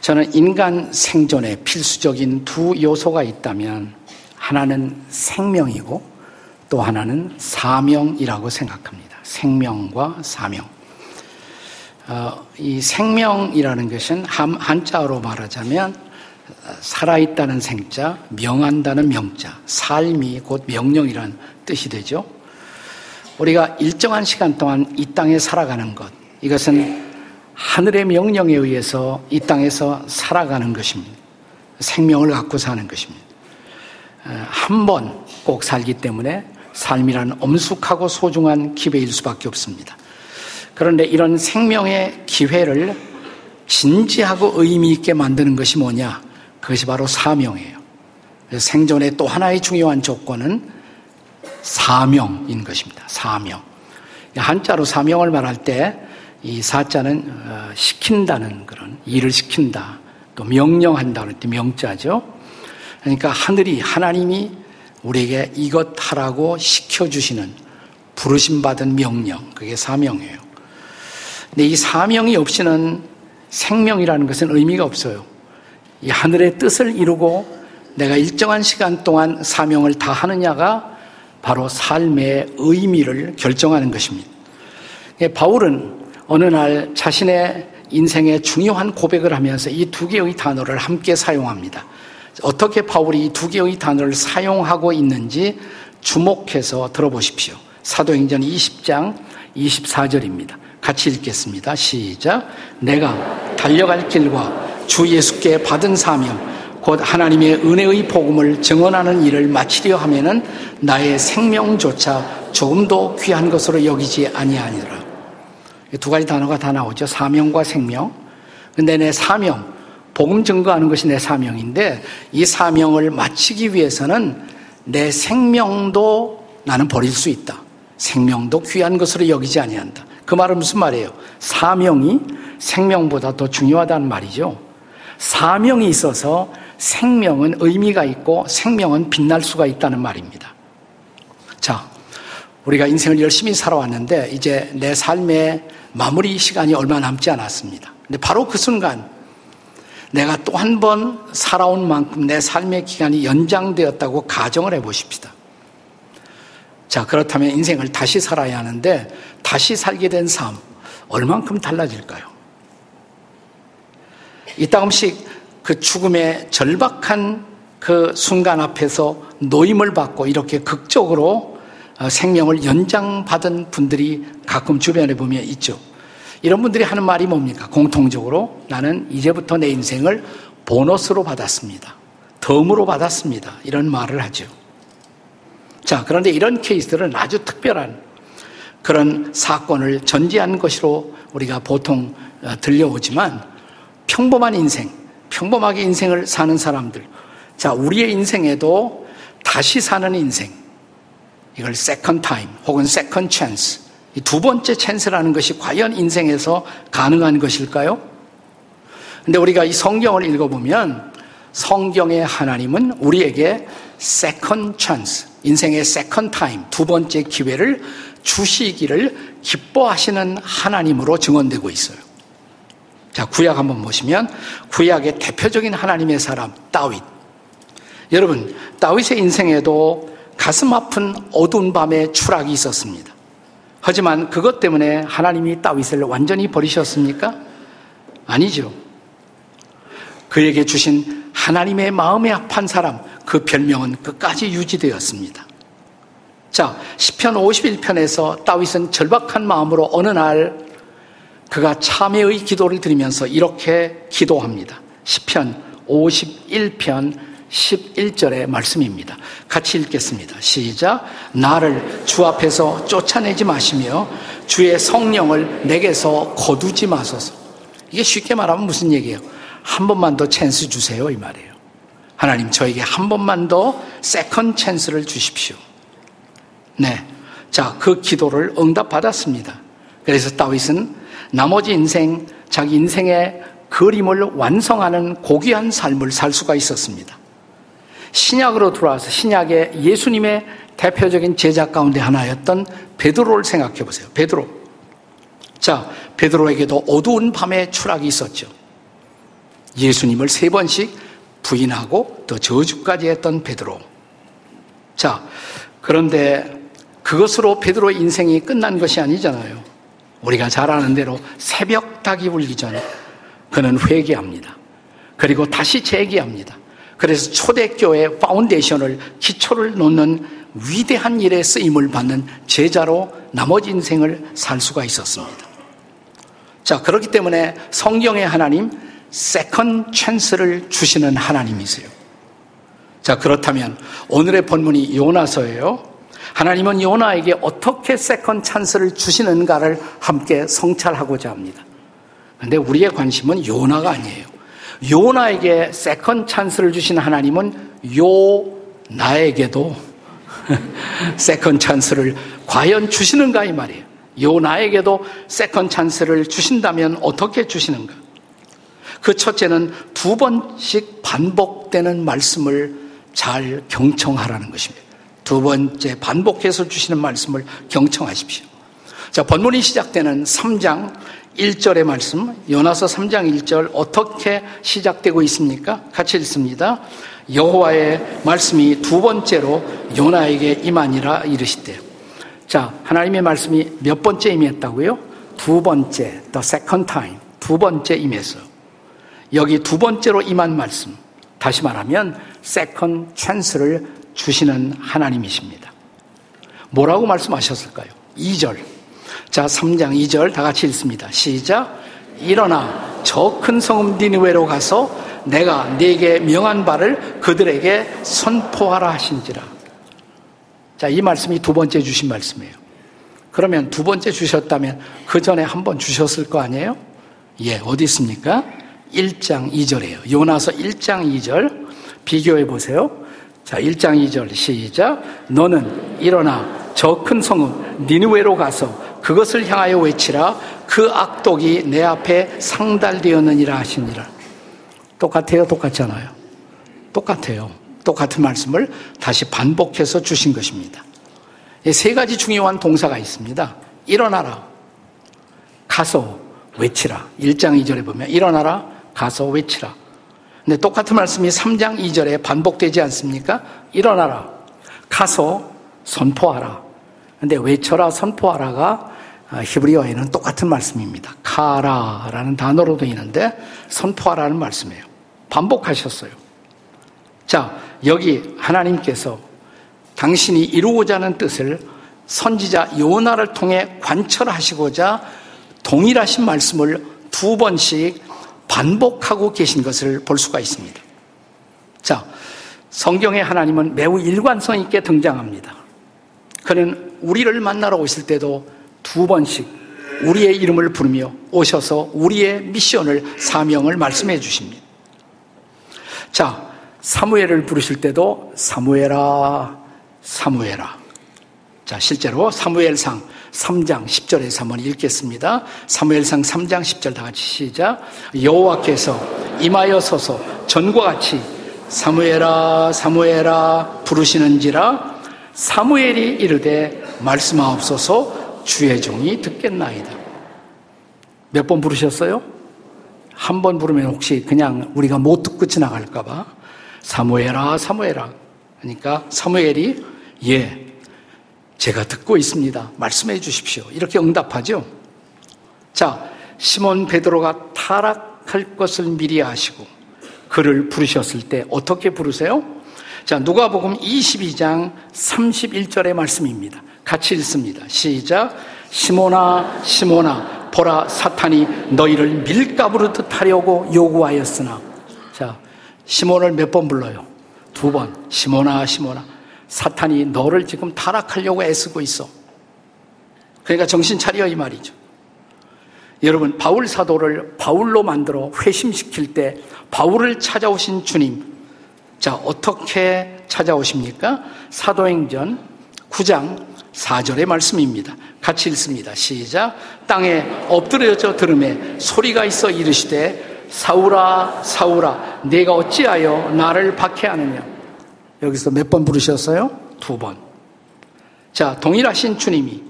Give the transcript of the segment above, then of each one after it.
저는 인간 생존에 필수적인 두 요소가 있다면 하나는 생명이고 또 하나는 사명이라고 생각합니다. 생명과 사명. 어, 이 생명이라는 것은 한, 한자로 말하자면 살아있다는 생자, 명한다는 명자, 삶이 곧 명령이라는 뜻이 되죠. 우리가 일정한 시간 동안 이 땅에 살아가는 것, 이것은 하늘의 명령에 의해서 이 땅에서 살아가는 것입니다. 생명을 갖고 사는 것입니다. 한 번 꼭 살기 때문에 삶이라는 엄숙하고 소중한 기회일 수밖에 없습니다. 그런데 이런 생명의 기회를 진지하고 의미 있게 만드는 것이 뭐냐? 그것이 바로 사명이에요. 생존의 또 하나의 중요한 조건은 사명인 것입니다. 사명. 한자로 사명을 말할 때 이 사자는 어, 시킨다는 그런 일을 시킨다. 또 명령한다는 뜻 명자죠. 그러니까 하늘이 하나님이 우리에게 이것 하라고 시켜 주시는 부르심 받은 명령. 그게 사명이에요. 근데 이 사명이 없이는 생명이라는 것은 의미가 없어요. 이 하늘의 뜻을 이루고 내가 일정한 시간 동안 사명을 다 하느냐가 바로 삶의 의미를 결정하는 것입니다. 예, 바울은 어느 날 자신의 인생의 중요한 고백을 하면서 이 두 개의 단어를 함께 사용합니다. 어떻게 바울이 이 두 개의 단어를 사용하고 있는지 주목해서 들어보십시오. 사도행전 20장 24절입니다. 같이 읽겠습니다. 시작. 내가 달려갈 길과 주 예수께 받은 사명, 곧 하나님의 은혜의 복음을 증언하는 일을 마치려 하면은 나의 생명조차 조금도 귀한 것으로 여기지 아니하니라. 두 가지 단어가 다 나오죠. 사명과 생명. 근데 내 사명, 복음 증거하는 것이 내 사명인데 이 사명을 마치기 위해서는 내 생명도 나는 버릴 수 있다. 생명도 귀한 것으로 여기지 아니한다. 그 말은 무슨 말이에요? 사명이 생명보다 더 중요하다는 말이죠. 사명이 있어서 생명은 의미가 있고 생명은 빛날 수가 있다는 말입니다. 자, 우리가 인생을 열심히 살아왔는데 이제 내 삶의 마무리 시간이 얼마 남지 않았습니다. 근데 바로 그 순간 내가 또 한 번 살아온 만큼 내 삶의 기간이 연장되었다고 가정을 해 보십시다. 자, 그렇다면 인생을 다시 살아야 하는데 다시 살게 된 삶, 얼만큼 달라질까요? 이따금씩 그 죽음의 절박한 그 순간 앞에서 노임을 받고 이렇게 극적으로 어, 생명을 연장받은 분들이 가끔 주변에 보면 있죠. 이런 분들이 하는 말이 뭡니까? 공통적으로 나는 이제부터 내 인생을 보너스로 받았습니다. 덤으로 받았습니다. 이런 말을 하죠. 자, 그런데 이런 케이스들은 아주 특별한 그런 사건을 전제한 것으로 우리가 보통 어, 들려오지만 평범한 인생, 평범하게 인생을 사는 사람들. 자, 우리의 인생에도 다시 사는 인생. 이걸 second time 혹은 second chance. 두 번째 찬스라는 것이 과연 인생에서 가능한 것일까요? 근데 우리가 이 성경을 읽어보면 성경의 하나님은 우리에게 second chance, 인생의 second time, 두 번째 기회를 주시기를 기뻐하시는 하나님으로 증언되고 있어요. 자, 구약 한번 보시면 구약의 대표적인 하나님의 사람 다윗. 여러분, 다윗의 인생에도 가슴 아픈 어두운 밤의 추락이 있었습니다. 하지만 그것 때문에 하나님이 다윗을 완전히 버리셨습니까? 아니죠. 그에게 주신 하나님의 마음에 합한 사람, 그 별명은 끝까지 유지되었습니다. 자, 10편 51편에서 다윗은 절박한 마음으로 어느 날 그가 참회의 기도를 드리면서 이렇게 기도합니다. 10편 51편 11절의 말씀입니다. 같이 읽겠습니다. 시작. 나를 주 앞에서 쫓아내지 마시며 주의 성령을 내게서 거두지 마소서. 이게 쉽게 말하면 무슨 얘기예요? 한 번만 더 찬스 주세요. 이 말이에요. 하나님 저에게 한 번만 더 second chance를 주십시오. 네. 자, 그 기도를 응답받았습니다. 그래서 다윗은 나머지 인생, 자기 인생의 그림을 완성하는 고귀한 삶을 살 수가 있었습니다. 신약으로 들어와서 신약의 예수님의 대표적인 제자 가운데 하나였던 베드로를 생각해 보세요. 베드로. 자, 베드로에게도 어두운 밤의 추락이 있었죠. 예수님을 세 번씩 부인하고 또 저주까지 했던 베드로. 자, 그런데 그것으로 베드로의 인생이 끝난 것이 아니잖아요. 우리가 잘 아는 대로 새벽 닭이 울기 전에 그는 회개합니다. 그리고 다시 재기합니다. 그래서 초대교회 foundation을 기초를 놓는 위대한 일에 쓰임을 받는 제자로 나머지 인생을 살 수가 있었습니다. 자, 그렇기 때문에 성경의 하나님 second chance를 주시는 하나님이세요. 자, 그렇다면 오늘의 본문이 요나서예요. 하나님은 요나에게 어떻게 second chance를 주시는가를 함께 성찰하고자 합니다. 근데 우리의 관심은 요나가 아니에요. 요나에게 second chance를 주신 하나님은 요 나에게도 second chance를 과연 주시는가 이 말이에요. 요 나에게도 second chance를 주신다면 어떻게 주시는가? 그 첫째는 두 번씩 반복되는 말씀을 잘 경청하라는 것입니다. 두 번째 반복해서 주시는 말씀을 경청하십시오. 자, 본문이 시작되는 3장 1절의 말씀, 요나서 3장 1절 어떻게 시작되고 있습니까? 같이 읽습니다. 여호와의 말씀이 두 번째로 요나에게 임하니라 이르시되. 자, 하나님의 말씀이 몇 번째 임했다고요? 두 번째, the second time. 두 번째 임했어요. 여기 두 번째로 임한 말씀. 다시 말하면 second chance를 주시는 하나님이십니다. 뭐라고 말씀하셨을까요? 2절. 자, 3장 2절 다 같이 읽습니다. 시작. 일어나 저 큰 성읍 니느웨로 가서 내가 네게 명한 바를 그들에게 선포하라 하신지라. 자, 이 말씀이 두 번째 주신 말씀이에요. 그러면 두 번째 주셨다면 그 전에 한 번 주셨을 거 아니에요? 예, 어디 있습니까? 1장 2절이에요. 요나서 1장 2절 비교해 보세요. 자, 1장 2절 시작. 너는 일어나 저 큰 성읍 니느웨로 가서 그것을 향하여 외치라 그 악독이 내 앞에 상달되었느니라 하시니라. 똑같아요, 똑같잖아요. 똑같아요. 똑같은 말씀을 다시 반복해서 주신 것입니다. 세 가지 중요한 동사가 있습니다. 일어나라. 가서 외치라. 1장 2절에 보면 일어나라. 가서 외치라. 근데 똑같은 말씀이 3장 2절에 반복되지 않습니까? 일어나라. 가서 선포하라. 근데 외쳐라 선포하라가 아, 히브리어에는 똑같은 말씀입니다. 카라라는 단어로 되어 있는데 선포하라는 말씀이에요. 반복하셨어요. 자, 여기 하나님께서 당신이 이루고자 하는 뜻을 선지자 요나를 통해 관철하시고자 동일하신 말씀을 두 번씩 반복하고 계신 것을 볼 수가 있습니다. 자, 성경의 하나님은 매우 일관성 있게 등장합니다. 그는 우리를 만나러 오실 때도 두 번씩 우리의 이름을 부르며 오셔서 우리의 미션을, 사명을 말씀해 주십니다. 자, 사무엘을 부르실 때도 사무엘아, 사무엘아. 자, 실제로 사무엘상 3장 10절에서 한번 읽겠습니다. 사무엘상 3장 10절 다 같이 시작. 여호와께서 임하여 서서 전과 같이 사무엘아, 사무엘아 부르시는지라 사무엘이 이르되 말씀하옵소서 주의 종이 듣겠나이다. 몇 번 부르셨어요? 한 번 부르면 혹시 그냥 우리가 못 듣고 지나갈까봐 사무엘아 사무엘아 그러니까 사무엘이 예 제가 듣고 있습니다. 말씀해 주십시오. 이렇게 응답하죠. 자 시몬 베드로가 타락할 것을 미리 아시고 그를 부르셨을 때 어떻게 부르세요? 자, 누가복음 22장 31절의 말씀입니다. 같이 읽습니다. 시작. 시모나 시모나 보라 사탄이 너희를 밀가부르듯 하려고 요구하였으나 자, 시몬을 몇 번 불러요? 두 번. 시모나 시모나 사탄이 너를 지금 타락하려고 애쓰고 있어. 그러니까 정신 차려 이 말이죠. 여러분, 바울 사도를 바울로 만들어 회심시킬 때 바울을 찾아오신 주님, 자, 어떻게 찾아오십니까? 사도행전 9장 4절의 말씀입니다. 같이 읽습니다. 시작. 땅에 엎드려져 들음에 소리가 있어 이르시되 사울아 사울아 내가 어찌하여 나를 박해하느냐. 여기서 몇 번 부르셨어요? 두 번. 자, 동일하신 주님이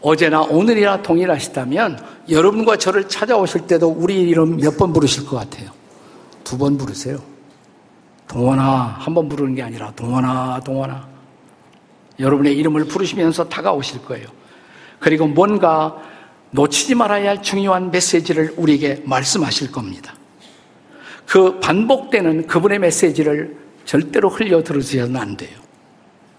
어제나 오늘이나 동일하시다면 여러분과 저를 찾아오실 때도 우리 이름 몇 번 부르실 것 같아요? 두 번 부르세요. 동원아, 한 번 부르는 게 아니라 동원아, 동원아. 여러분의 이름을 부르시면서 다가오실 거예요. 그리고 뭔가 놓치지 말아야 할 중요한 메시지를 우리에게 말씀하실 겁니다. 그 반복되는 그분의 메시지를 절대로 흘려 들으셔서는 안 돼요.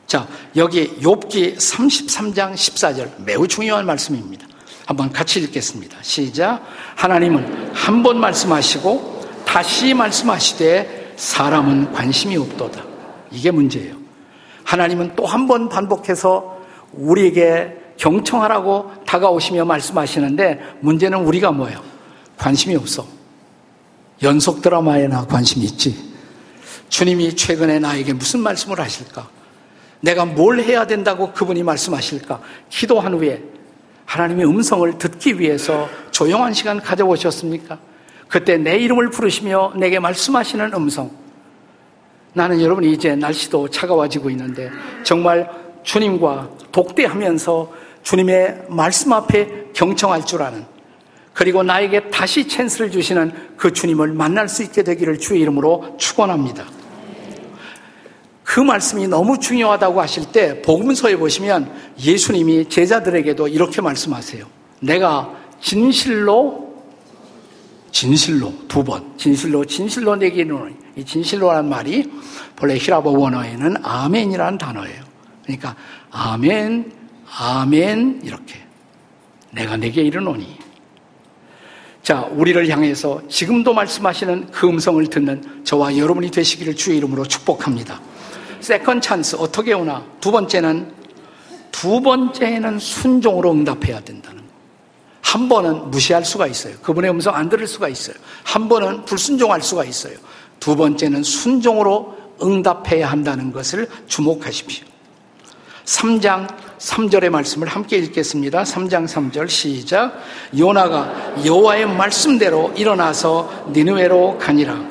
자, 여기 욥기 33장 14절 매우 중요한 말씀입니다. 한번 같이 읽겠습니다. 시작. 하나님은 한 번 말씀하시고 다시 말씀하시되 사람은 관심이 없도다. 이게 문제예요. 하나님은 또 한 번 반복해서 우리에게 경청하라고 다가오시며 말씀하시는데 문제는 우리가 뭐예요? 관심이 없어. 연속 드라마에나 관심이 있지. 주님이 최근에 나에게 무슨 말씀을 하실까? 내가 뭘 해야 된다고 그분이 말씀하실까? 기도한 후에 하나님의 음성을 듣기 위해서 조용한 시간 가져오셨습니까? 그때 내 이름을 부르시며 내게 말씀하시는 음성. 나는 여러분 이제 날씨도 차가워지고 있는데 정말 주님과 독대하면서 주님의 말씀 앞에 경청할 줄 아는 그리고 나에게 다시 찬스를 주시는 그 주님을 만날 수 있게 되기를 주의 이름으로 축원합니다. 그 말씀이 너무 중요하다고 하실 때 복음서에 보시면 예수님이 제자들에게도 이렇게 말씀하세요. 내가 진실로 진실로 두 번, 진실로 진실로 이르노니 이 진실로라는 말이 본래 히라보 원어에는 아멘이라는 단어예요. 그러니까 아멘, 아멘 이렇게 내가 내게 이르노니 자, 우리를 향해서 지금도 말씀하시는 그 음성을 듣는 저와 여러분이 되시기를 주의 이름으로 축복합니다. second chance 어떻게 오나? 두 번째는 두 번째는 순종으로 응답해야 된다는 거. 한 번은 무시할 수가 있어요. 그분의 음성 안 들을 수가 있어요. 한 번은 불순종할 수가 있어요. 두 번째는 순종으로 응답해야 한다는 것을 주목하십시오. 3장 3절의 말씀을 함께 읽겠습니다. 3장 3절 시작. 요나가 여호와의 말씀대로 일어나서 니느웨로 가니라.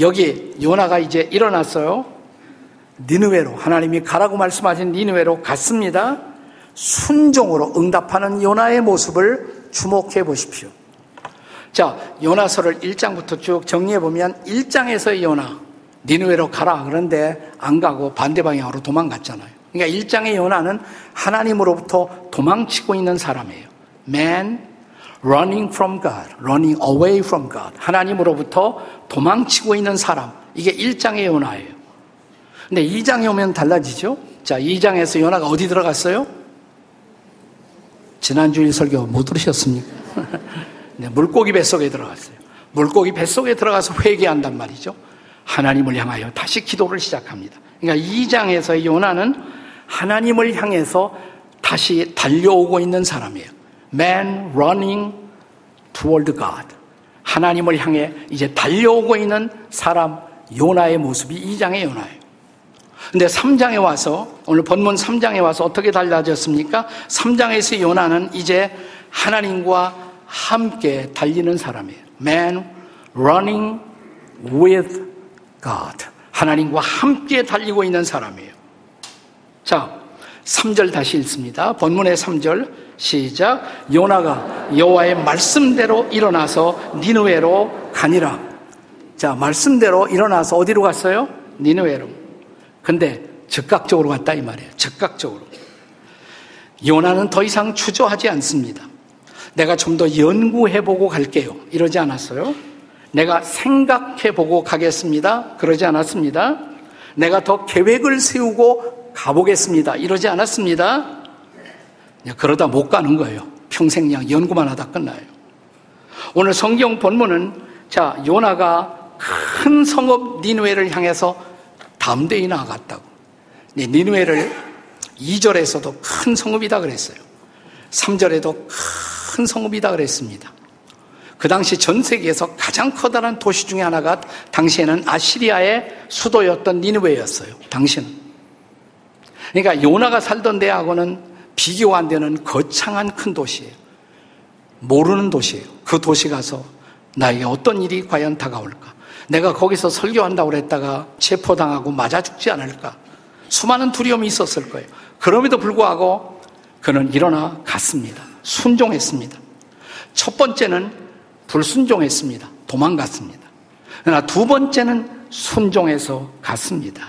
여기 요나가 이제 일어났어요. 니느웨로 하나님이 가라고 말씀하신 니느웨로 갔습니다. 순종으로 응답하는 요나의 모습을 주목해 보십시오. 자, 요나서를 1장부터 쭉 정리해 보면 1장에서의 요나 니느웨로 가라 그런데 안 가고 반대 방향으로 도망갔잖아요. 그러니까 1장의 요나는 하나님으로부터 도망치고 있는 사람이에요. Man running from God, running away from God. 하나님으로부터 도망치고 있는 사람. 이게 1장의 요나예요. 근데 2장에 오면 달라지죠? 자, 2장에서 요나가 어디 들어갔어요? 지난주일 설교 못 들으셨습니까? 네, 물고기 뱃속에 들어갔어요. 물고기 뱃속에 들어가서 회개한단 말이죠. 하나님을 향하여 다시 기도를 시작합니다. 그러니까 2장에서 요나는 하나님을 향해서 다시 달려오고 있는 사람이에요. Man running toward God. 하나님을 향해 이제 달려오고 있는 사람 요나의 모습이 2장의 요나예요. 근데 3장에 와서 오늘 본문 3장에 와서 어떻게 달라졌습니까? 3장에서 요나는 이제 하나님과 함께 달리는 사람이에요. Man running with God. 하나님과 함께 달리고 있는 사람이에요. 자, 3절 다시 읽습니다. 본문의 3절 시작. 요나가 여호와의 말씀대로 일어나서 니누에로 가니라. 자, 말씀대로 일어나서 어디로 갔어요? 니누에로. 근데 즉각적으로 갔다 이 말이에요. 즉각적으로. 요나는 더 이상 추조하지 않습니다. 내가 좀 더 연구해보고 갈게요. 이러지 않았어요. 내가 생각해보고 가겠습니다. 그러지 않았습니다. 내가 더 계획을 세우고 가보겠습니다. 이러지 않았습니다. 그러다 못 가는 거예요. 평생 그냥 연구만 하다 끝나요. 오늘 성경 본문은 자, 요나가 큰 성읍 니누에를 향해서 담대히 나아갔다고. 네, 니누에를 2절에서도 큰 성읍이다 그랬어요. 3절에도 큰 성읍이다 그랬습니다. 그 당시 전 세계에서 가장 커다란 도시 중에 하나가 당시에는 아시리아의 수도였던 니누웨였어요. 당시는. 그러니까 요나가 살던 데하고는 비교 안 되는 거창한 큰 도시예요. 모르는 도시예요. 그 도시 가서 나에게 어떤 일이 과연 다가올까? 내가 거기서 설교한다고 그랬다가 체포당하고 맞아 죽지 않을까. 수많은 두려움이 있었을 거예요. 그럼에도 불구하고 그는 일어나 갔습니다. 순종했습니다. 첫 번째는 불순종했습니다. 도망갔습니다. 그러나 두 번째는 순종해서 갔습니다.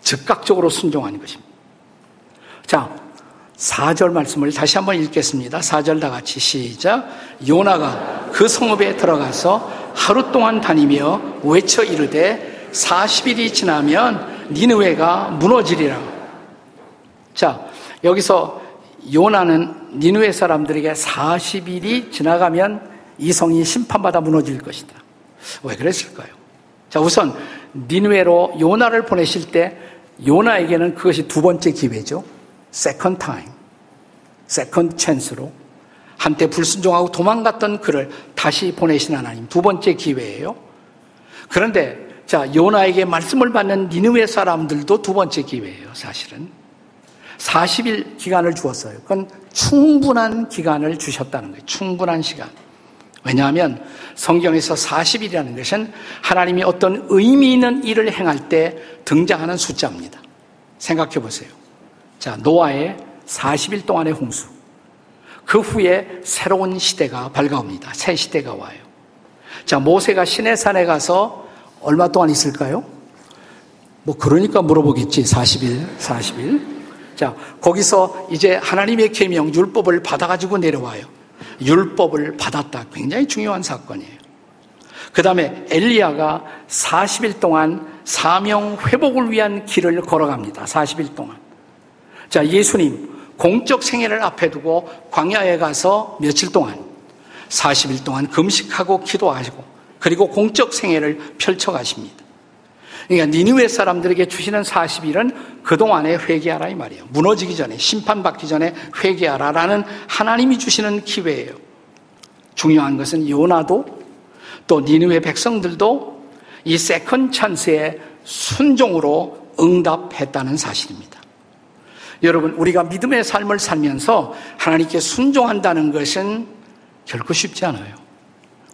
즉각적으로 순종하는 것입니다. 자, 4절 말씀을 다시 한번 읽겠습니다. 4절 다 같이 시작. 요나가 그 성읍에 들어가서 하루 동안 다니며 외쳐 이르되 40일이 지나면 니느웨가 무너지리라. 자, 여기서 요나는 니느웨 사람들에게 40일이 지나가면 이 성이 심판받아 무너질 것이다. 왜 그랬을까요? 자, 우선 니느웨로 요나를 보내실 때 요나에게는 그것이 두 번째 기회죠. second time. second chance로 한때 불순종하고 도망갔던 그를 다시 보내신 하나님 두 번째 기회예요. 그런데 자 요나에게 말씀을 받는 니느웨 사람들도 두 번째 기회예요. 사실은 40일 기간을 주었어요. 그건 충분한 기간을 주셨다는 거예요. 충분한 시간. 왜냐하면 성경에서 40일이라는 것은 하나님이 어떤 의미 있는 일을 행할 때 등장하는 숫자입니다. 생각해 보세요. 자, 노아의 40일 동안의 홍수. 그 후에 새로운 시대가 밝아옵니다. 새 시대가 와요. 자, 모세가 시내산에 가서 얼마 동안 있을까요? 뭐, 그러니까 물어보겠지. 40일, 40일. 자, 거기서 이제 하나님의 계명, 율법을 받아 가지고 내려와요. 율법을 받았다. 굉장히 중요한 사건이에요. 그 다음에 엘리야가 40일 동안 사명 회복을 위한 길을 걸어갑니다. 40일 동안. 자, 예수님, 공적 생애를 앞에 두고 광야에 가서 며칠 동안, 40일 동안 금식하고 기도하시고, 그리고 공적 생애를 펼쳐 가십니다. 그러니까 니누의 사람들에게 주시는 40일은 그동안에 회개하라 이 말이에요. 무너지기 전에, 심판받기 전에 회개하라라는 하나님이 주시는 기회예요. 중요한 것은 요나도 또 니느웨 백성들도 이 second chance에 순종으로 응답했다는 사실입니다. 여러분, 우리가 믿음의 삶을 살면서 하나님께 순종한다는 것은 결코 쉽지 않아요.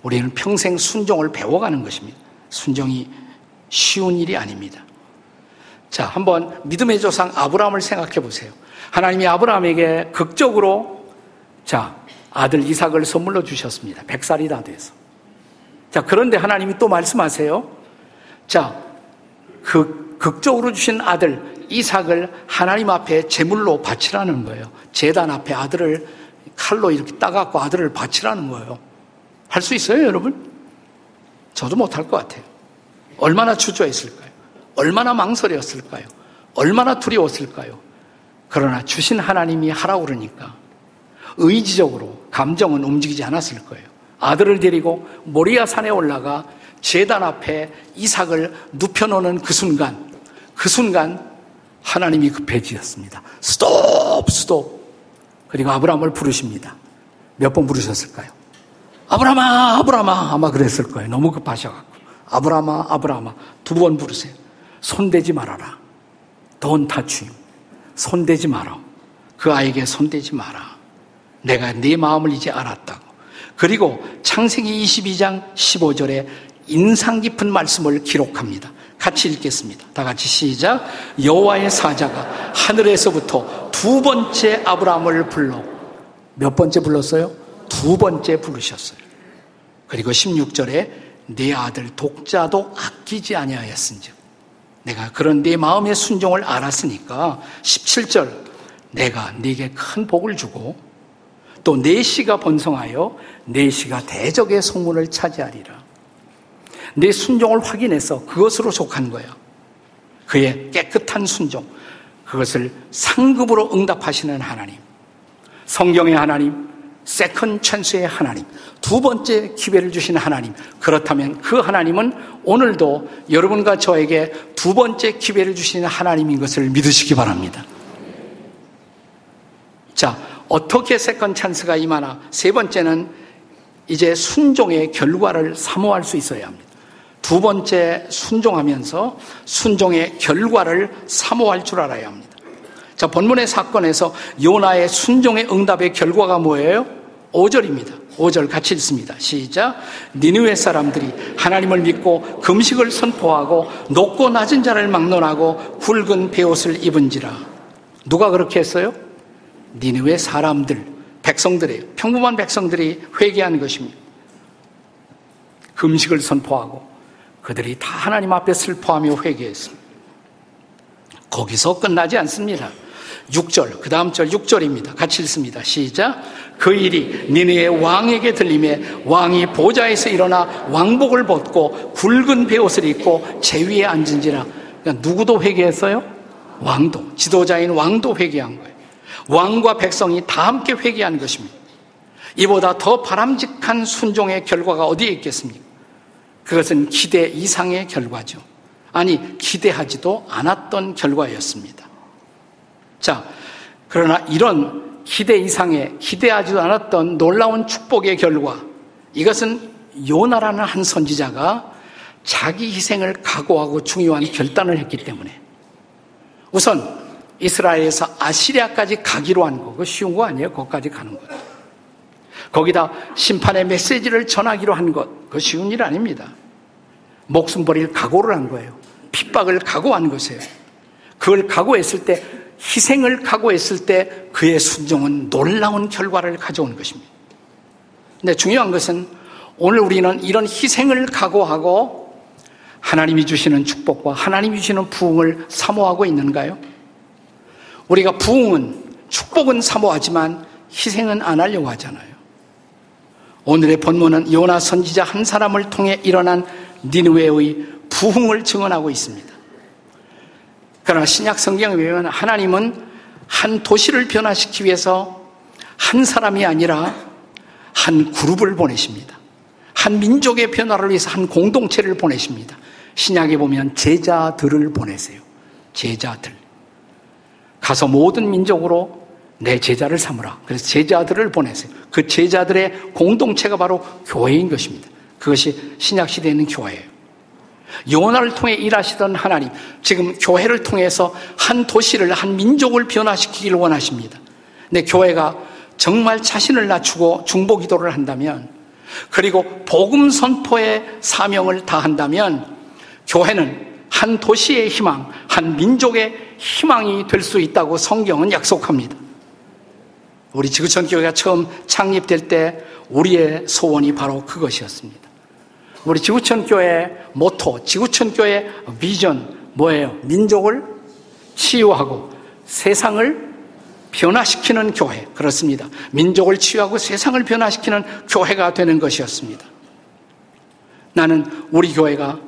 우리는 평생 순종을 배워가는 것입니다. 순종이 쉬운 일이 아닙니다. 자, 한번 믿음의 조상 아브라함을 생각해 보세요. 하나님이 아브라함에게 극적으로 자, 아들 이삭을 선물로 주셨습니다. 100살이 다 돼서. 자, 그런데 하나님이 또 말씀하세요. 자, 그 극적으로 주신 아들 이삭을 하나님 앞에 제물로 바치라는 거예요. 재단 앞에 아들을 칼로 이렇게 따갖고 아들을 바치라는 거예요. 할 수 있어요, 여러분? 저도 못할 것 같아요. 얼마나 주저했을까요? 얼마나 망설였을까요? 얼마나 두려웠을까요? 그러나 주신 하나님이 하라고 그러니까 의지적으로 감정은 움직이지 않았을 거예요. 아들을 데리고 모리아 산에 올라가 재단 앞에 이삭을 눕혀놓는 그 순간, 그 순간 하나님이 급해지셨습니다. 스톱, 스톱. 그리고 아브라함을 부르십니다. 몇 번 부르셨을까요? 아브라함아, 아브라함아. 아마 그랬을 거예요. 너무 급하셔갖고. 아브라함아, 아브라함아. 두 번 부르세요. 손대지 말아라. 돈 타취. 손대지 마라. 그 아이에게 손대지 마라. 내가 네 마음을 이제 알았다고. 그리고 창세기 22장 15절에 인상 깊은 말씀을 기록합니다. 같이 읽겠습니다. 다 같이 시작. 여호와의 사자가 하늘에서부터 두 번째 아브라함을 불러 몇 번째 불렀어요? 두 번째 부르셨어요. 그리고 16절에 내 아들 독자도 아끼지 아니하였은즉 내가 그런 내 마음의 순종을 알았으니까 17절 내가 네게 큰 복을 주고 또 내 씨가 번성하여 내 씨가 대적의 소문을 차지하리라. 내 순종을 확인해서 그것으로 속한 거예요. 그의 깨끗한 순종, 그것을 상급으로 응답하시는 하나님. 성경의 하나님, second chance의 하나님, 두 번째 기회를 주신 하나님. 그렇다면 그 하나님은 오늘도 여러분과 저에게 두 번째 기회를 주시는 하나님인 것을 믿으시기 바랍니다. 자, 어떻게 second chance가 임하나? 세 번째는 이제 순종의 결과를 사모할 수 있어야 합니다. 두 번째 순종하면서 순종의 결과를 사모할 줄 알아야 합니다. 자, 본문의 사건에서 요나의 순종의 응답의 결과가 뭐예요? 5절입니다. 5절 같이 읽습니다. 시작. 니느웨 사람들이 하나님을 믿고 금식을 선포하고 높고 낮은 자를 막론하고 굵은 베옷을 입은지라. 누가 그렇게 했어요? 니느웨 사람들, 백성들이 평범한 백성들이 회개한 것입니다. 금식을 선포하고 그들이 다 하나님 앞에 슬퍼하며 회개했습니다. 거기서 끝나지 않습니다. 6절, 그 다음 절 6절입니다. 같이 읽습니다. 시작. 그 일이 니네의 왕에게 들림에 왕이 보좌에서 일어나 왕복을 벗고 굵은 베옷을 입고 제 위에 앉은지라. 그러니까 누구도 회개했어요? 왕도. 지도자인 왕도 회개한 거예요. 왕과 백성이 다 함께 회개한 것입니다. 이보다 더 바람직한 순종의 결과가 어디에 있겠습니까? 그것은 기대 이상의 결과죠. 아니, 기대하지도 않았던 결과였습니다. 자, 그러나 이런 기대 이상의 기대하지도 않았던 놀라운 축복의 결과, 이것은 요나라는 한 선지자가 자기 희생을 각오하고 중요한 결단을 했기 때문에 우선 이스라엘에서 아시리아까지 가기로 한 거, 그 쉬운 거 아니에요? 거기까지 가는 거. 거기다 심판의 메시지를 전하기로 한 것, 그 쉬운 일 아닙니다. 목숨 버릴 각오를 한 거예요. 핍박을 각오한 것이에요. 그걸 각오했을 때, 희생을 각오했을 때 그의 순종은 놀라운 결과를 가져온 것입니다. 근데 중요한 것은 오늘 우리는 이런 희생을 각오하고 하나님이 주시는 축복과 하나님이 주시는 부흥을 사모하고 있는가요? 우리가 부흥은 축복은 사모하지만 희생은 안 하려고 하잖아요. 오늘의 본문은 요나 선지자 한 사람을 통해 일어난 니누웨의 부흥을 증언하고 있습니다. 그러나 신약 성경에 보면 하나님은 한 도시를 변화시키기 위해서 한 사람이 아니라 한 그룹을 보내십니다. 한 민족의 변화를 위해서 한 공동체를 보내십니다. 신약에 보면 제자들을 보내세요. 제자들. 가서 모든 민족으로 내 제자를 삼으라. 그래서 제자들을 보내세요. 그 제자들의 공동체가 바로 교회인 것입니다. 그것이 신약 시대에 있는 교회예요. 요나를 통해 일하시던 하나님, 지금 교회를 통해서 한 도시를, 한 민족을 변화시키기를 원하십니다. 근 교회가 정말 자신을 낮추고 중보 기도를 한다면, 그리고 복음 선포의 사명을 다한다면, 교회는 한 도시의 희망, 한 민족의 희망이 될 수 있다고 성경은 약속합니다. 우리 지구촌 교회가 처음 창립될 때 우리의 소원이 바로 그것이었습니다. 우리 지구촌 교회 모토, 지구촌 교회 비전 뭐예요? 민족을 치유하고 세상을 변화시키는 교회. 그렇습니다. 민족을 치유하고 세상을 변화시키는 교회가 되는 것이었습니다. 나는 우리 교회가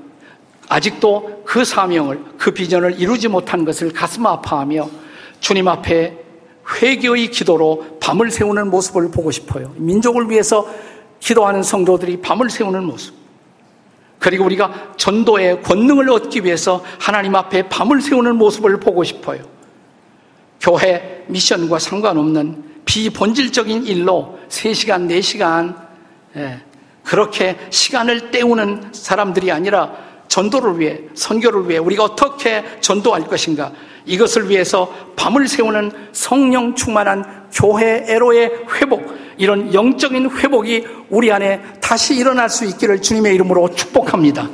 아직도 그 사명을, 그 비전을 이루지 못한 것을 가슴 아파하며 주님 앞에 회개의 기도로 밤을 세우는 모습을 보고 싶어요. 민족을 위해서 기도하는 성도들이 밤을 세우는 모습. 그리고 우리가 전도의 권능을 얻기 위해서 하나님 앞에 밤을 세우는 모습을 보고 싶어요. 교회 미션과 상관없는 비본질적인 일로 3시간, 4시간, 예, 그렇게 시간을 때우는 사람들이 아니라 전도를 위해, 선교를 위해 우리가 어떻게 전도할 것인가 이것을 위해서 밤을 세우는 성령 충만한 교회 애로의 회복, 이런 영적인 회복이 우리 안에 다시 일어날 수 있기를 주님의 이름으로 축복합니다.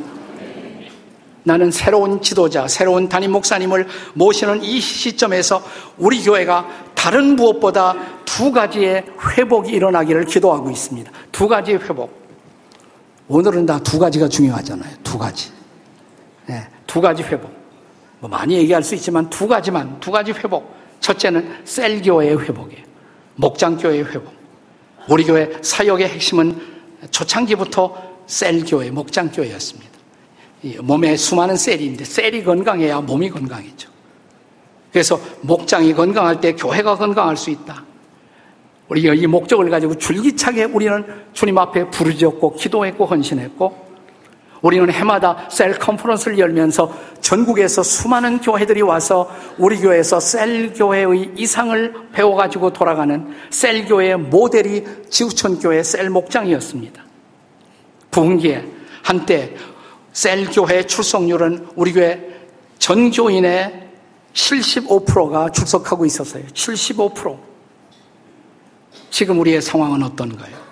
나는 새로운 지도자, 새로운 담임 목사님을 모시는 이 시점에서 우리 교회가 다른 무엇보다 두 가지의 회복이 일어나기를 기도하고 있습니다. 두 가지의 회복. 오늘은 다 두 가지가 중요하잖아요. 두 가지. 네, 두 가지 회복. 뭐 많이 얘기할 수 있지만 두 가지만, 두 가지 회복. 첫째는 셀교회의 회복이에요. 목장교회의 회복. 우리 교회 사역의 핵심은 초창기부터 셀교회, 목장교회였습니다. 몸에 수많은 셀이 있는데 셀이 건강해야 몸이 건강해져. 그래서 목장이 건강할 때 교회가 건강할 수 있다. 우리가 이 목적을 가지고 줄기차게 우리는 주님 앞에 부르짖었고 기도했고 헌신했고 우리는 해마다 셀 컨퍼런스를 열면서 전국에서 수많은 교회들이 와서 우리 교회에서 셀 교회의 이상을 배워가지고 돌아가는 셀 교회의 모델이 지구촌 교회 셀 목장이었습니다. 부흥기에 한때 셀 교회 출석률은 우리 교회 전 교인의 75%가 출석하고 있었어요. 75%. 지금 우리의 상황은 어떤가요?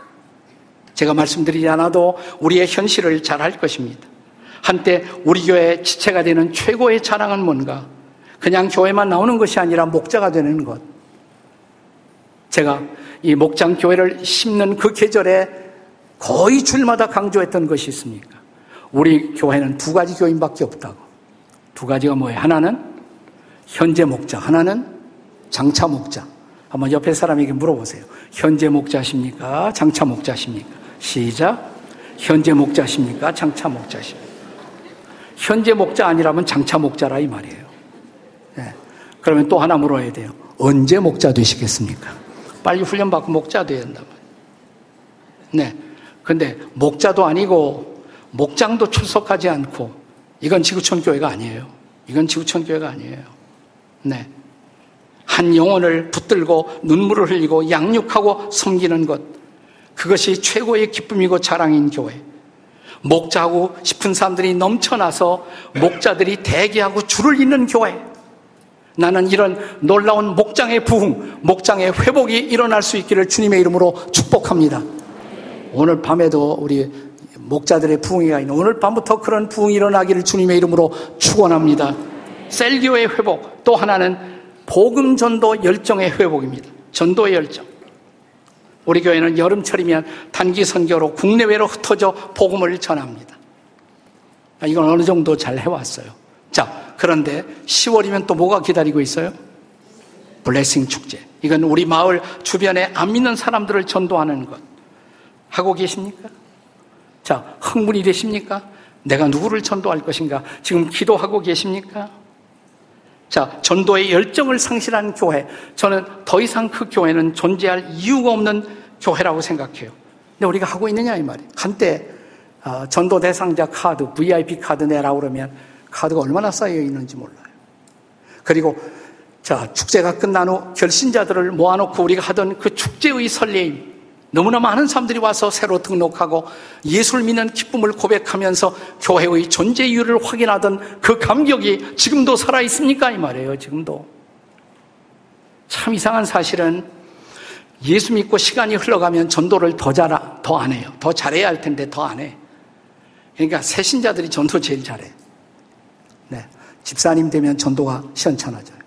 제가 말씀드리지 않아도 우리의 현실을 잘 알 것입니다. 한때 우리 교회의 지체가 되는 최고의 자랑은 뭔가? 그냥 교회만 나오는 것이 아니라 목자가 되는 것. 제가 이 목장 교회를 심는 그 계절에 거의 줄마다 강조했던 것이 있습니까? 우리 교회는 두 가지 교인밖에 없다고. 두 가지가 뭐예요? 하나는 현재 목자, 하나는 장차 목자. 한번 옆에 사람에게 물어보세요. 현재 목자십니까? 장차 목자십니까? 시작. 현재 목자십니까? 장차 목자십니까? 현재 목자 아니라면 장차 목자라 이 말이에요. 네. 그러면 또 하나 물어야 돼요. 언제 목자 되시겠습니까? 빨리 훈련 받고 목자 돼야 된다. 네. 근데 목자도 아니고 목장도 출석하지 않고 이건 지구촌 교회가 아니에요. 이건 지구촌 교회가 아니에요. 네. 한 영혼을 붙들고 눈물을 흘리고 양육하고 섬기는 것. 그것이 최고의 기쁨이고 자랑인 교회. 목자하고 싶은 사람들이 넘쳐나서 목자들이 대기하고 줄을 잇는 교회. 나는 이런 놀라운 목장의 부흥, 목장의 회복이 일어날 수 있기를 주님의 이름으로 축복합니다. 오늘 밤에도 우리 목자들의 부흥이가 있는 오늘 밤부터 그런 부흥이 일어나기를 주님의 이름으로 축원합니다. 셀교의 회복, 또 하나는 복음 전도 열정의 회복입니다. 전도의 열정. 우리 교회는 여름철이면 단기 선교로 국내외로 흩어져 복음을 전합니다. 이건 어느 정도 잘 해왔어요. 자, 그런데 10월이면 또 뭐가 기다리고 있어요? 블레싱 축제. 이건 우리 마을 주변에 안 믿는 사람들을 전도하는 것. 하고 계십니까? 자, 흥분이 되십니까? 내가 누구를 전도할 것인가? 지금 기도하고 계십니까? 자, 전도의 열정을 상실한 교회. 저는 더 이상 그 교회는 존재할 이유가 없는 교회라고 생각해요. 근데 우리가 하고 있느냐, 이 말이에요. 한때, 어, 전도 대상자 카드, VIP 카드 내라고 그러면 카드가 얼마나 쌓여 있는지 몰라요. 그리고, 자, 축제가 끝난 후 결신자들을 모아놓고 우리가 하던 그 축제의 설레임. 너무나 많은 사람들이 와서 새로 등록하고 예수를 믿는 기쁨을 고백하면서 교회의 존재 이유를 확인하던 그 감격이 지금도 살아 있습니까? 이 말이에요. 지금도. 참 이상한 사실은 예수 믿고 시간이 흘러가면 전도를 더 잘하, 더 안 해요. 더 잘해야 할 텐데 더 안 해. 그러니까 새신자들이 전도 제일 잘해. 네. 집사님 되면 전도가 시원찮아져요.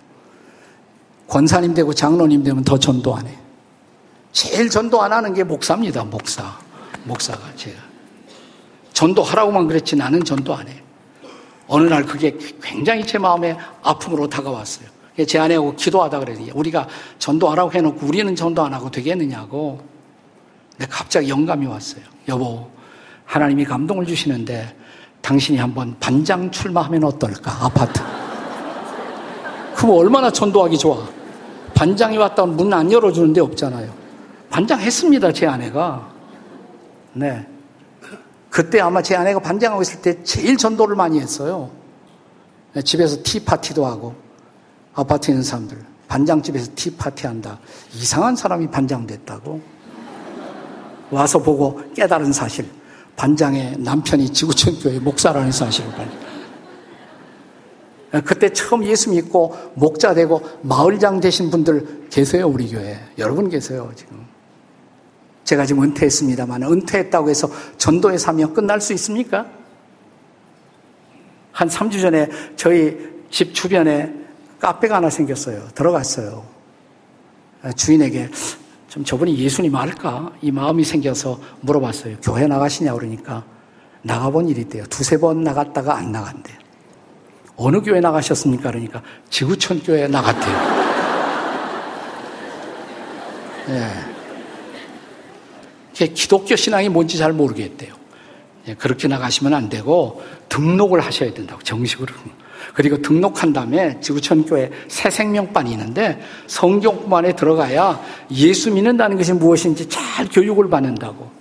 권사님 되고 장로님 되면 더 전도 안 해. 제일 전도 안 하는 게 목사입니다. 목사. 목사가 제가. 전도하라고만 그랬지 나는 전도 안 해. 어느 날 그게 굉장히 제 마음에 아픔으로 다가왔어요. 제 아내하고 기도하다 그랬더니 우리가 전도하라고 해놓고 우리는 전도 안 하고 되겠느냐고. 근데 갑자기 영감이 왔어요. 여보, 하나님이 감동을 주시는데 당신이 한번 반장 출마하면 어떨까? 아파트. 그럼 얼마나 전도하기 좋아. 반장이 왔다면 문 안 열어주는 데 없잖아요. 반장했습니다, 제 아내가. 네. 그때 아마 제 아내가 반장하고 있을 때 제일 전도를 많이 했어요. 네, 집에서 티파티도 하고, 아파트에 있는 사람들. 반장집에서 티파티 한다. 이상한 사람이 반장됐다고. 와서 보고 깨달은 사실. 반장의 남편이 지구촌교회 목사라는 사실을 발견. 네, 그때 처음 예수 믿고 목자 되고 마을장 되신 분들 계세요, 우리 교회. 여러분 계세요, 지금. 제가 지금 은퇴했습니다만 은퇴했다고 해서 전도의 사명 끝날 수 있습니까? 한 3주 전에 저희 집 주변에 카페가 하나 생겼어요. 들어갔어요. 주인에게 좀 저분이 예수님 알까? 이 마음이 생겨서 물어봤어요. 교회 나가시냐 그러니까 나가본 일이 있대요. 두세 번 나갔다가 안 나간대요. 어느 교회 나가셨습니까? 그러니까 지구촌 교회 나갔대요. 네. 기독교 신앙이 뭔지 잘 모르겠대요. 예, 그렇게 나가시면 안 되고 등록을 하셔야 된다고 정식으로. 그리고 등록한 다음에 지구촌교회 새 생명반이 있는데 성경반에 들어가야 예수 믿는다는 것이 무엇인지 잘 교육을 받는다고.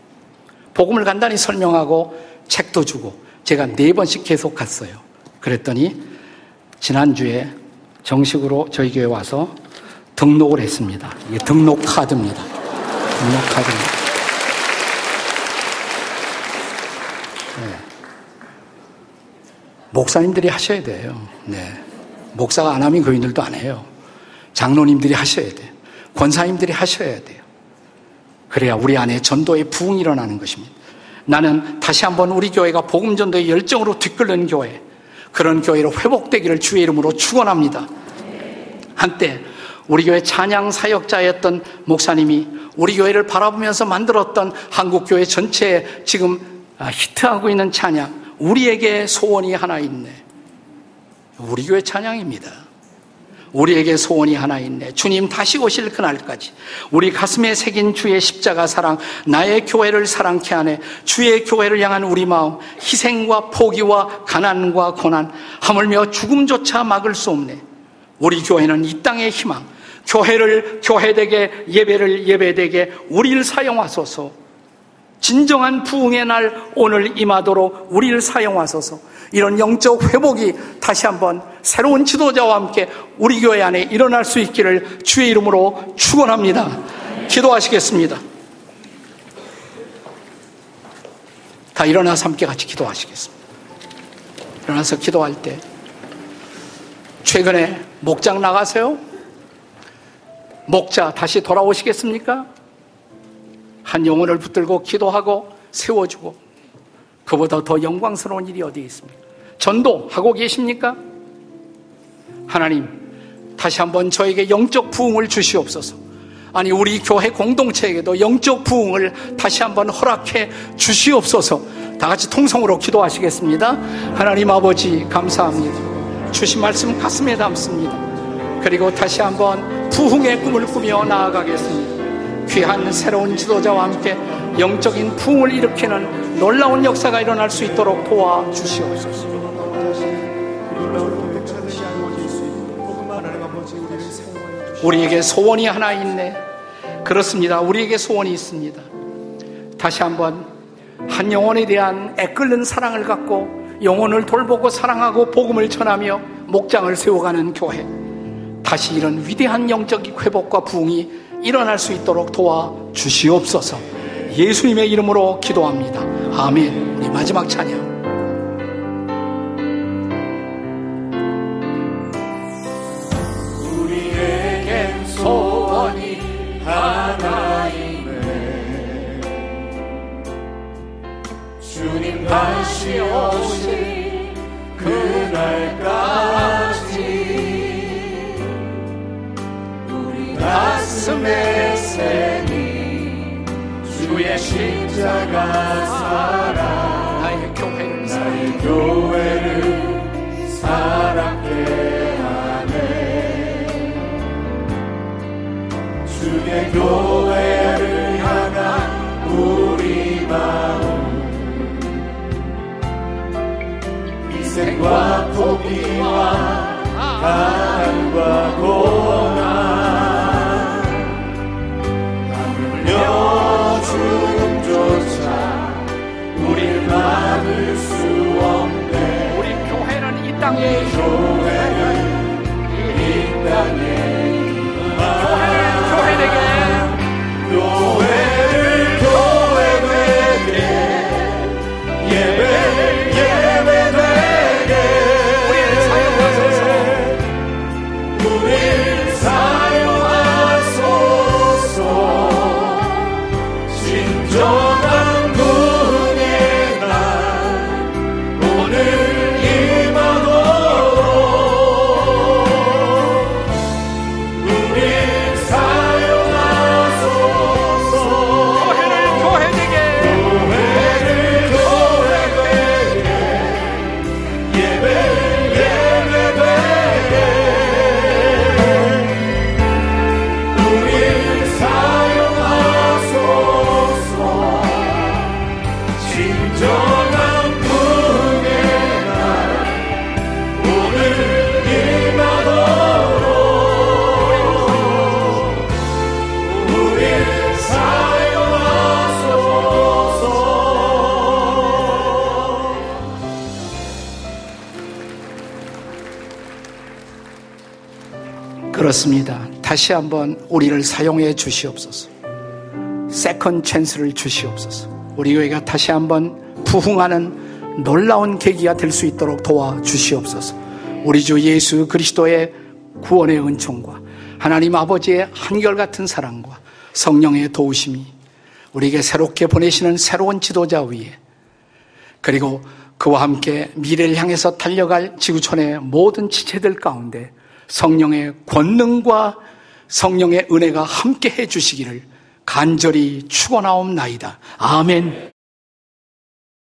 복음을 간단히 설명하고 책도 주고 제가 네 번씩 계속 갔어요. 그랬더니 지난주에 정식으로 저희 교회 와서 등록을 했습니다. 이게 등록 카드입니다. 등록 카드입니다. 목사님들이 하셔야 돼요. 네. 목사가 안 하면 교인들도 안 해요. 장로님들이 하셔야 돼요. 권사님들이 하셔야 돼요. 그래야 우리 안에 전도의 부흥이 일어나는 것입니다. 나는 다시 한번 우리 교회가 복음 전도의 열정으로 뒤끓는 교회, 그런 교회로 회복되기를 주의 이름으로 축원합니다. 한때 우리 교회 찬양 사역자였던 목사님이 우리 교회를 바라보면서 만들었던 한국 교회 전체에 지금 히트하고 있는 찬양 우리에게 소원이 하나 있네. 우리 교회 찬양입니다. 우리에게 소원이 하나 있네. 주님 다시 오실 그날까지 우리 가슴에 새긴 주의 십자가 사랑, 나의 교회를 사랑케 하네. 주의 교회를 향한 우리 마음, 희생과 포기와 가난과 고난, 하물며 죽음조차 막을 수 없네. 우리 교회는 이 땅의 희망, 교회를 교회되게 예배를 예배되게 우리를 사용하소서. 진정한 부흥의 날 오늘 임하도록 우리를 사용하소서. 이런 영적 회복이 다시 한번 새로운 지도자와 함께 우리 교회 안에 일어날 수 있기를 주의 이름으로 축원합니다. 기도하시겠습니다. 다 일어나서 함께 같이 기도하시겠습니다. 일어나서 기도할 때 최근에 목장 나가세요? 목자 다시 돌아오시겠습니까? 한 영혼을 붙들고 기도하고 세워주고 그보다 더 영광스러운 일이 어디 있습니까? 전도하고 계십니까? 하나님, 다시 한번 저에게 영적 부흥을 주시옵소서. 아니, 우리 교회 공동체에게도 영적 부흥을 다시 한번 허락해 주시옵소서. 다 같이 통성으로 기도하시겠습니다. 하나님 아버지, 감사합니다. 주신 말씀 가슴에 담습니다. 그리고 다시 한번 부흥의 꿈을 꾸며 나아가겠습니다. 귀한 새로운 지도자와 함께 영적인 풍을 일으키는 놀라운 역사가 일어날 수 있도록 도와주시옵소서. 우리에게 소원이 하나 있네. 그렇습니다. 우리에게 소원이 있습니다. 다시 한번 한 영혼에 대한 애끓는 사랑을 갖고 영혼을 돌보고 사랑하고 복음을 전하며 목장을 세워가는 교회. 다시 이런 위대한 영적 회복과 부흥이 일어날 수 있도록 도와 주시옵소서. 예수님의 이름으로 기도합니다. 아멘. 우리 마지막 찬양. 주님 다시 오실 그날까지 가슴에 새니 주의 십자가 사랑. 나의 교회를 나의 교회를 사랑해 하네. 주의 교회를 향한 우리 마음. 희생과 포기 그렇습니다. 다시 한번 우리를 사용해 주시옵소서. second chance를 주시옵소서. 우리 교회가 다시 한번 부흥하는 놀라운 계기가 될 수 있도록 도와 주시옵소서. 우리 주 예수 그리스도의 구원의 은총과 하나님 아버지의 한결같은 사랑과 성령의 도우심이 우리에게 새롭게 보내시는 새로운 지도자 위에 그리고 그와 함께 미래를 향해서 달려갈 지구촌의 모든 지체들 가운데 성령의 권능과 성령의 은혜가 함께 해 주시기를 간절히 축원하옵나이다. 아멘.